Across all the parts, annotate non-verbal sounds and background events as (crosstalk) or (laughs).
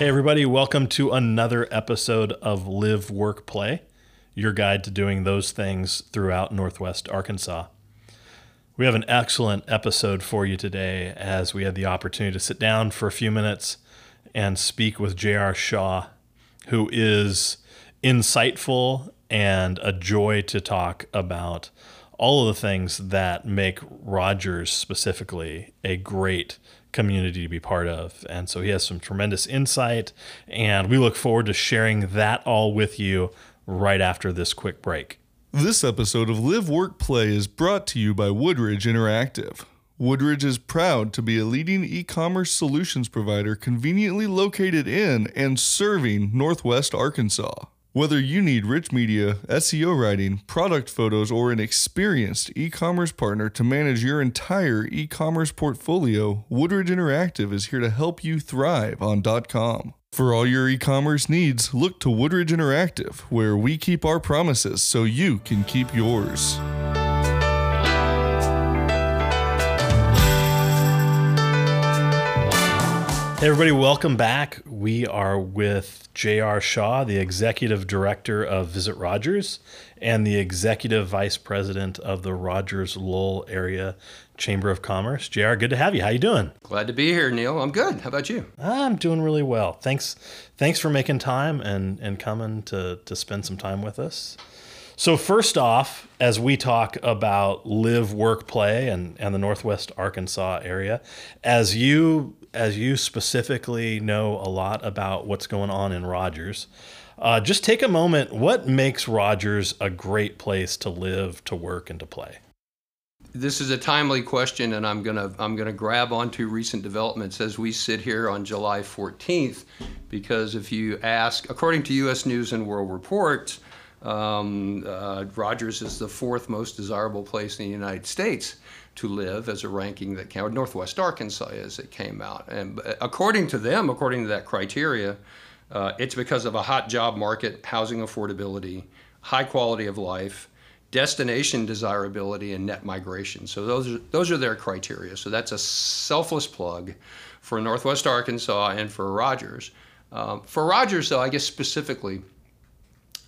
Hey, everybody, welcome to another episode of Live, Work, Play, your guide to doing those things throughout Northwest Arkansas. We have an excellent episode for you today as we had the opportunity to sit down for a few minutes and speak with J.R. Shaw, who is insightful and a joy to talk about all of the things that make Rogers specifically a great community to be part of. And so he has some tremendous insight, and we look forward to sharing that all with you right after this quick break. This episode of Live, Work, Play is brought to you by Woodridge Interactive. Woodridge is proud to be a leading e commerce solutions provider conveniently located in and serving Northwest Arkansas. Whether you need rich media, SEO writing, product photos, or an experienced e commerce partner to manage your entire e commerce portfolio, Woodridge Interactive is here to help you thrive on .com. For all your e commerce needs, look to Woodridge Interactive, where we keep our promises so you can keep yours. Hey, everybody, welcome back. We are with J.R. Shaw, the Executive Director of Visit Rogers and the Executive Vice President of the Rogers Lowell Area Chamber of Commerce. J.R., good to have you. How you doing? Glad to be here, Neil. I'm good. How about you? I'm doing really well. Thanks thanks for making time and, and coming to, to spend some time with us. So first off, as we talk about live, work, play and, and the Northwest Arkansas area, as you as you specifically know a lot about what's going on in Rogers, uh, just take a moment. What makes Rogers a great place to live, to work, and to play? This is a timely question, and I'm gonna I'm gonna grab onto recent developments as we sit here on July 14th, because if you ask, according to U.S. News and World Report, um, uh, Rogers is the fourth most desirable place in the United States to live as a ranking that came, Northwest Arkansas is, it came out. And according to them, according to that criteria, uh, it's because of a hot job market, housing affordability, high quality of life, destination desirability, and net migration. So those are, those are their criteria. So that's a selfless plug for Northwest Arkansas and for Rogers. Um, for Rogers, though, I guess specifically,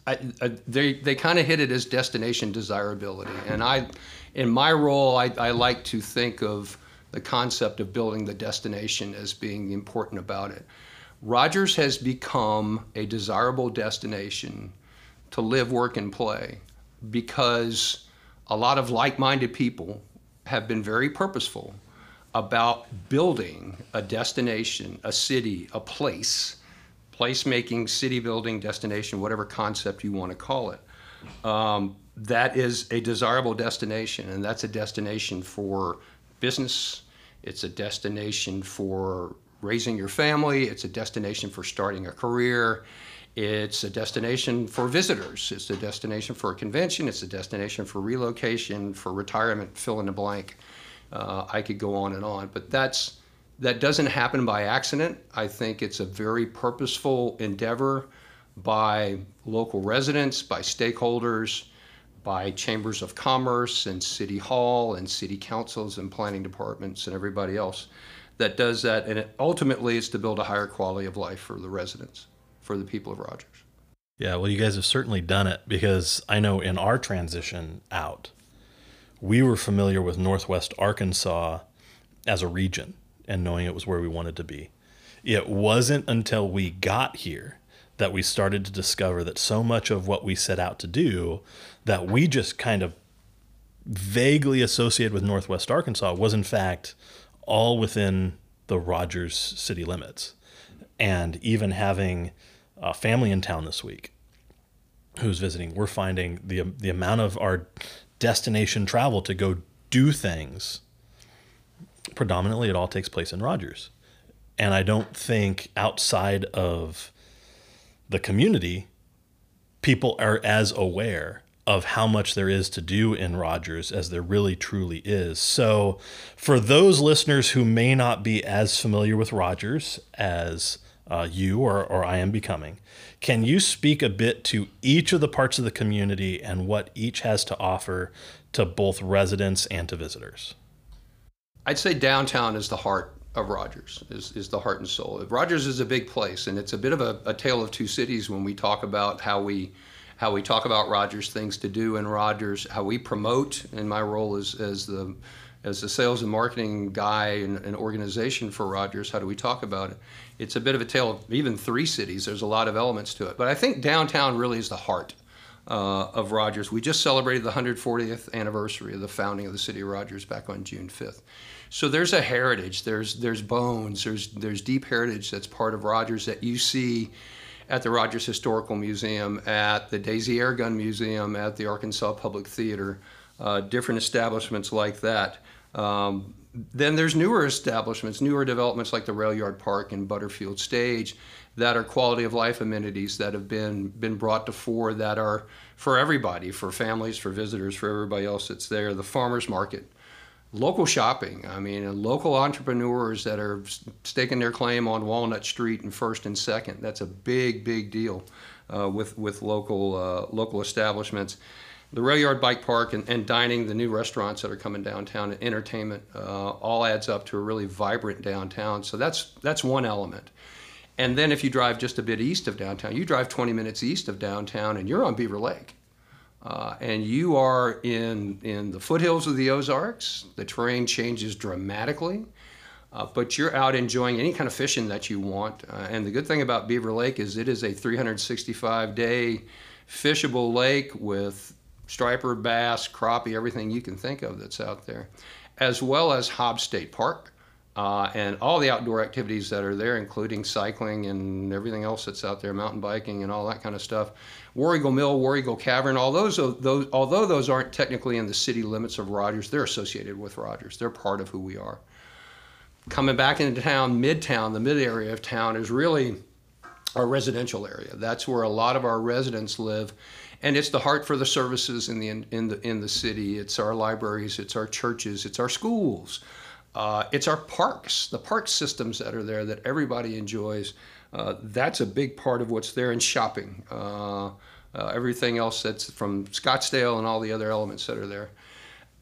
I, I, they they kind of hit it as destination desirability, and I in my role, I, I like to think of the concept of building the destination as being important about it. Rogers has become a desirable destination to live, work, and play because a lot of like minded people have been very purposeful about building a destination, a city, a place, placemaking, city building, destination, whatever concept you want to call it. Um, that is a desirable destination, and that's a destination for business. It's a destination for raising your family. It's a destination for starting a career. It's a destination for visitors. It's a destination for a convention. It's a destination for relocation, for retirement, fill in the blank. Uh, I could go on and on, but that's that doesn't happen by accident. I think it's a very purposeful endeavor by local residents, by stakeholders, by chambers of commerce and city hall and city councils and planning departments and everybody else that does that. And it ultimately is to build a higher quality of life for the residents for the people of rogers. Yeah well you guys have certainly done it because i know in our transition out we were familiar with northwest arkansas as a region and knowing it was where we wanted to be it wasn't until we got here that we started to discover that so much of what we set out to do that we just kind of vaguely associated with Northwest Arkansas was in fact all within the Rogers city limits. And even having a family in town this week who's visiting, we're finding the the amount of our destination travel to go do things predominantly it all takes place in Rogers. And I don't think outside of the community, people are as aware of how much there is to do in Rogers as there really truly is. So, for those listeners who may not be as familiar with Rogers as uh, you or, or I am becoming, can you speak a bit to each of the parts of the community and what each has to offer to both residents and to visitors? I'd say downtown is the heart of Rogers is, is the heart and soul. Rogers is a big place, and it's a bit of a, a tale of two cities when we talk about how we how we talk about Rogers, things to do in Rogers, how we promote. In my role as as the as the sales and marketing guy and, and organization for Rogers, how do we talk about it? It's a bit of a tale of even three cities. There's a lot of elements to it, but I think downtown really is the heart uh, of Rogers. We just celebrated the 140th anniversary of the founding of the city of Rogers back on June 5th. So there's a heritage, there's there's bones, there's there's deep heritage that's part of Rogers that you see at the Rogers Historical Museum, at the Daisy Air Gun Museum, at the Arkansas Public Theater, uh, different establishments like that. Um, then there's newer establishments, newer developments like the Railyard Park and Butterfield Stage that are quality of life amenities that have been been brought to fore that are for everybody, for families, for visitors, for everybody else that's there. The farmers market, local shopping. I mean, local entrepreneurs that are staking their claim on Walnut Street and First and Second. That's a big, big deal uh, with with local uh, local establishments. The Railyard Bike Park and, and, dining, the new restaurants that are coming downtown, and entertainment, uh, all adds up to a really vibrant downtown. So that's that's one element. And then if you drive just a bit east of downtown, you drive 20 minutes east of downtown, and you're on Beaver Lake. Uh, and you are in, in the foothills of the Ozarks. The terrain changes dramatically, uh, but you're out enjoying any kind of fishing that you want. Uh, and the good thing about Beaver Lake is it is a 365 day fishable lake with striper, bass, crappie, everything you can think of that's out there, as well as Hobbs State Park. Uh, and all the outdoor activities that are there, including cycling and everything else that's out there, mountain biking and all that kind of stuff. War Eagle Mill, War Eagle Cavern, all those, those, although those aren't technically in the city limits of Rogers, they're associated with Rogers. They're part of who we are. Coming back into town, Midtown, the mid area of town, is really our residential area. That's where a lot of our residents live, and it's the heart for the services in the in the in the city. It's our libraries, it's our churches, it's our schools. Uh, it's our parks, the park systems that are there that everybody enjoys. Uh, that's a big part of what's there in shopping. Uh, uh, everything else that's from Scottsdale and all the other elements that are there.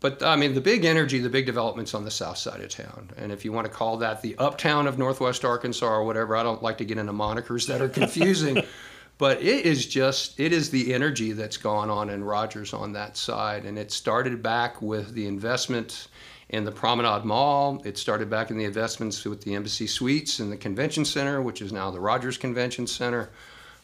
But I mean, the big energy, the big developments on the south side of town. And if you want to call that the uptown of Northwest Arkansas or whatever, I don't like to get into monikers that are confusing. (laughs) but it is just, it is the energy that's gone on in Rogers on that side. And it started back with the investment in the Promenade Mall. It started back in the investments with the Embassy Suites and the Convention Center, which is now the Rogers Convention Center,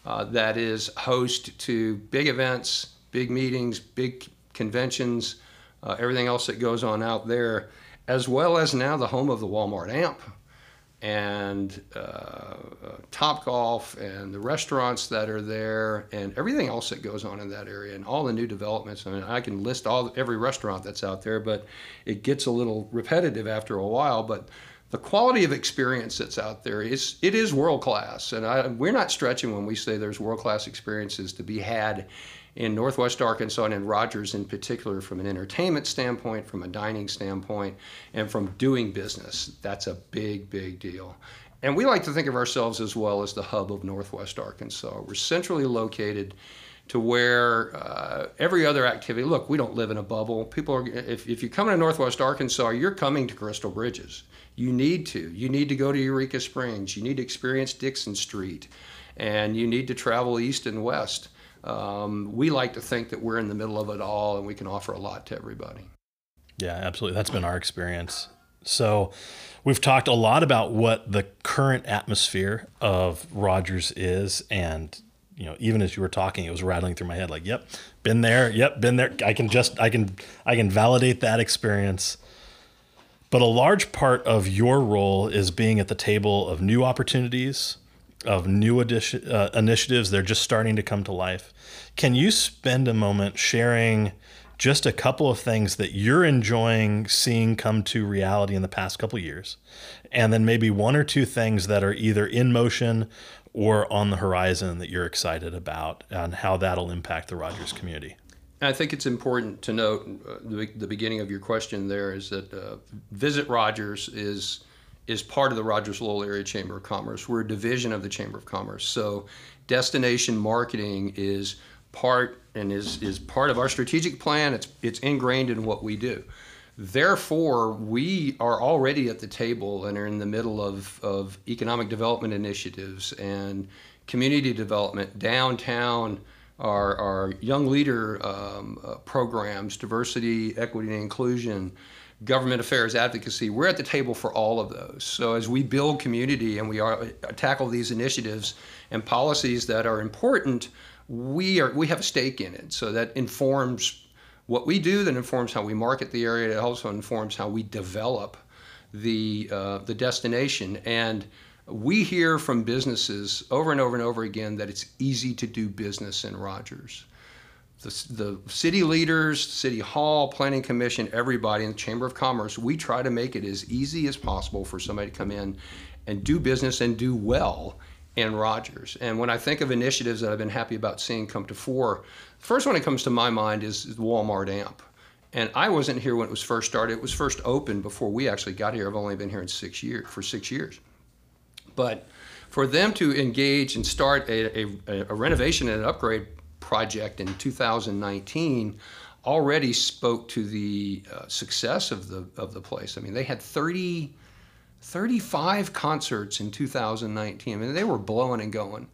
uh, that is host to big events, big meetings, big conventions, uh, everything else that goes on out there, as well as now the home of the Walmart AMP, and uh, uh, Topgolf and the restaurants that are there and everything else that goes on in that area and all the new developments. I mean, I can list all every restaurant that's out there, but it gets a little repetitive after a while. But the quality of experience that's out there is it is world class, and I, we're not stretching when we say there's world class experiences to be had in Northwest Arkansas and in Rogers in particular, from an entertainment standpoint, from a dining standpoint, and from doing business. That's a big, big deal. And we like to think of ourselves as well as the hub of Northwest Arkansas. We're centrally located to where uh, every other activity look we don't live in a bubble people are if, if you come to northwest arkansas you're coming to crystal bridges you need to you need to go to eureka springs you need to experience dickson street and you need to travel east and west um, we like to think that we're in the middle of it all and we can offer a lot to everybody. Yeah, absolutely. That's been our experience. So, we've talked a lot about what the current atmosphere of Rogers is, and you know, even as you were talking, it was rattling through my head. Like, yep, been there. Yep, been there. I can just, I can, I can validate that experience. But a large part of your role is being at the table of new opportunities, of new addition, uh, initiatives. They're just starting to come to life. Can you spend a moment sharing just a couple of things that you're enjoying seeing come to reality in the past couple years, and then maybe one or two things that are either in motion or on the horizon that you're excited about, and how that'll impact the Rogers community? I think it's important to note uh, the, the, beginning of your question there is that uh, Visit Rogers is is part of the Rogers Lowell Area Chamber of Commerce. We're a division of the Chamber of Commerce. So destination marketing is part and is, is part of our strategic plan. It's, it's ingrained in what we do. Therefore, we are already at the table and are in the middle of, of economic development initiatives and community development downtown, our, our young leader um, uh, programs, diversity, equity, and inclusion, government affairs advocacy. We're at the table for all of those. So as we build community and we are, uh, tackle these initiatives and policies that are important, we are we have a stake in it. So that informs what we do, that informs how we market the area. It also informs how we develop the uh, the destination. And we hear from businesses over and over and over again that it's easy to do business in Rogers. The, the city leaders, city hall, planning commission, everybody in the Chamber of Commerce, we try to make it as easy as possible for somebody to come in and do business and do well in Rogers. And when I think of initiatives that I've been happy about seeing come to fore, the first one that comes to my mind is Walmart AMP. And I wasn't here when it was first started. It was first opened before we actually got here. I've only been here in six years for six years. But for them to engage and start a, a, a renovation and an upgrade project in 2019 already spoke to the uh, success of the of the place. I mean, they had 30 35 concerts in 2019. I mean, they were blowing and going.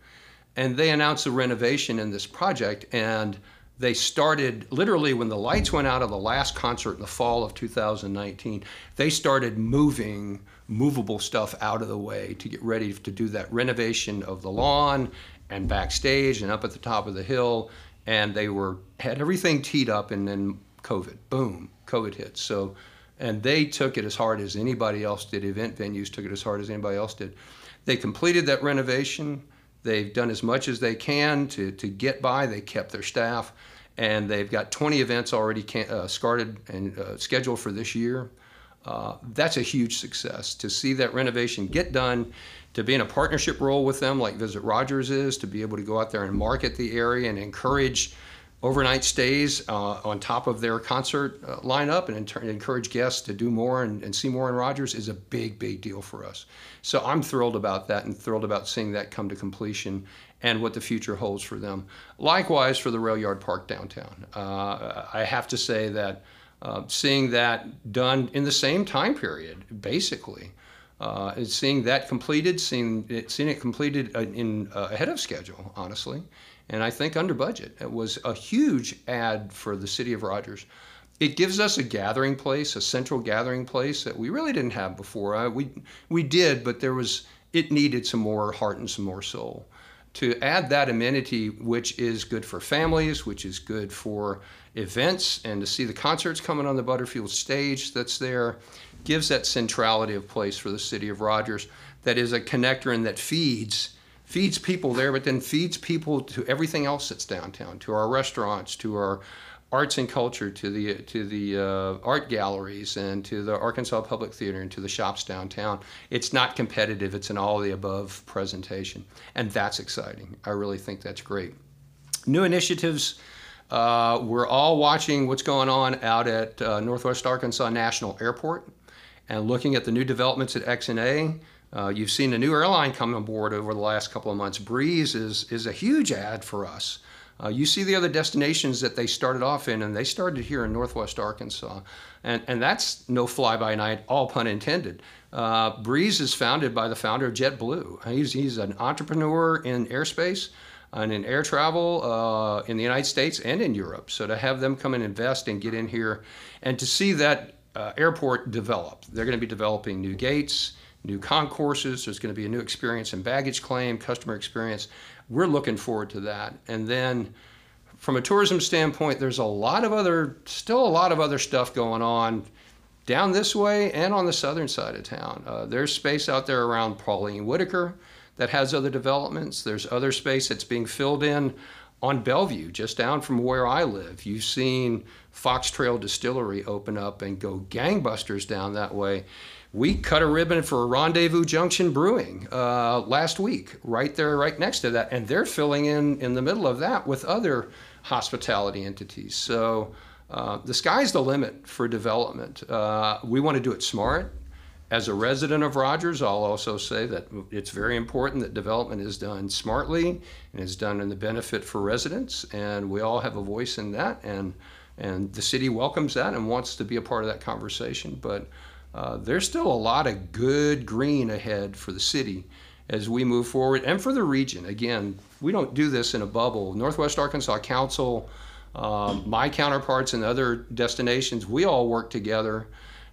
And they announced a renovation in this project, and they started literally when the lights went out of the last concert in the fall of 2019. They started moving movable stuff out of the way to get ready to do that renovation of the lawn and backstage and up at the top of the hill. And they were had everything teed up, and then COVID, boom, COVID hit. So and they took it as hard as anybody else did. Event venues took it as hard as anybody else did. They completed that renovation. They've done as much as they can to, to get by. They kept their staff, and they've got 20 events already can, uh, started and uh, scheduled for this year. Uh, that's a huge success to see that renovation get done, to be in a partnership role with them like Visit Rogers is, to be able to go out there and market the area and encourage overnight stays uh, on top of their concert uh, lineup and inter- encourage guests to do more and, and, see more in Rogers is a big, big deal for us. So I'm thrilled about that and thrilled about seeing that come to completion and what the future holds for them. Likewise for the Railyard Park downtown. Uh, I have to say that uh, seeing that done in the same time period, basically, uh, and seeing that completed, seeing it, seeing it completed uh, in ahead of schedule, honestly, and I think under budget. It was a huge ad for the city of Rogers. It gives us a gathering place, a central gathering place that we really didn't have before. Uh, we we did, but there was it needed some more heart and some more soul. To add that amenity, which is good for families, which is good for events, and to see the concerts coming on the Butterfield stage that's there, gives that centrality of place for the city of Rogers that is a connector and that feeds feeds people there, but then feeds people to everything else that's downtown, to our restaurants, to our arts and culture, to the to the uh, art galleries, and to the Arkansas Public Theater, and to the shops downtown. It's not competitive; it's an all the above presentation, and that's exciting. I really think that's great. New initiatives. Uh, we're all watching what's going on out at uh, Northwest Arkansas National Airport and looking at the new developments at XNA. Uh, you've seen a new airline come aboard over the last couple of months. Breeze is, is a huge ad for us. Uh, you see the other destinations that they started off in, and they started here in Northwest Arkansas. And, and that's no fly by night, all pun intended. Uh, Breeze is founded by the founder of JetBlue. He's, he's an entrepreneur in airspace and in air travel uh, in the United States and in Europe. So to have them come and invest and get in here and to see that uh, airport develop, they're going to be developing new gates new concourses. There's going to be a new experience in baggage claim, customer experience. We're looking forward to that. And then from a tourism standpoint, there's a lot of other, still a lot of other stuff going on down this way and on the southern side of town. Uh, there's space out there around Pauline Whitaker that has other developments. There's other space that's being filled in on Bellview, just down from where I live. You've seen Foxtrail Distillery open up and go gangbusters down that way we cut a ribbon for Rendezvous Junction Brewing uh, last week, right there, right next to that, and they're filling in in the middle of that with other hospitality entities. So uh, the sky's the limit for development. Uh, we want to do it smart. As a resident of Rogers, I'll also say that it's very important that development is done smartly and is done in the benefit for residents, and we all have a voice in that. And and the city welcomes that and wants to be a part of that conversation. But uh, there's still a lot of good green ahead for the city as we move forward and for the region. Again, we don't do this in a bubble. Northwest Arkansas Council, um, my counterparts in other destinations, we all work together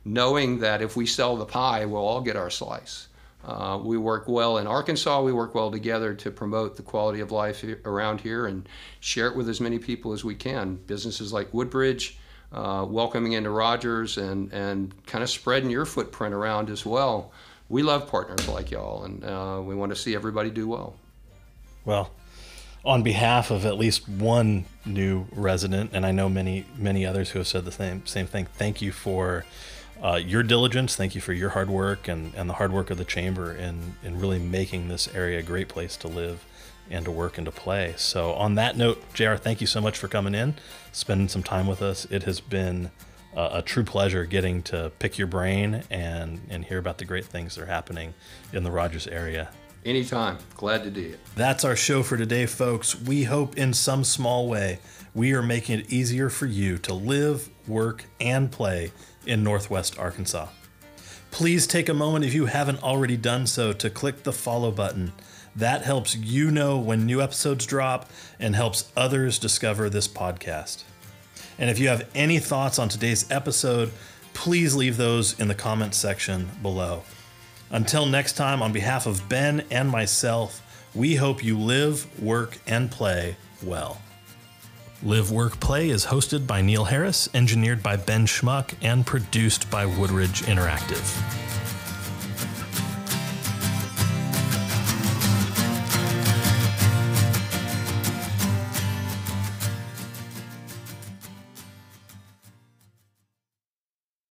knowing that if we sell the pie, we'll all get our slice. Uh, we work well in Arkansas. We work well together to promote the quality of life around here and share it with as many people as we can. Businesses like Woodbridge, uh, welcoming into Rogers and, and kind of spreading your footprint around as well. We love partners like y'all, and uh, we want to see everybody do well. Well, on behalf of at least one new resident, and I know many many others who have said the same same thing. Thank you for uh, your diligence. Thank you for your hard work and, and the hard work of the chamber in, in really making this area a great place to live and to work and to play. So, on that note, JR, thank you so much for coming in, spending some time with us. It has been uh, a true pleasure getting to pick your brain and, and hear about the great things that are happening in the Rogers area. Anytime. Glad to do it. That's our show for today, folks. We hope in some small way we are making it easier for you to live, work, and play in Northwest Arkansas. Please take a moment, if you haven't already done so, to click the follow button. That helps you know when new episodes drop and helps others discover this podcast. And if you have any thoughts on today's episode, please leave those in the comments section below. Until next time, on behalf of Ben and myself, we hope you live, work, and play well. Live, Work, Play is hosted by Neil Harris, engineered by Ben Schmuck, and produced by Woodridge Interactive.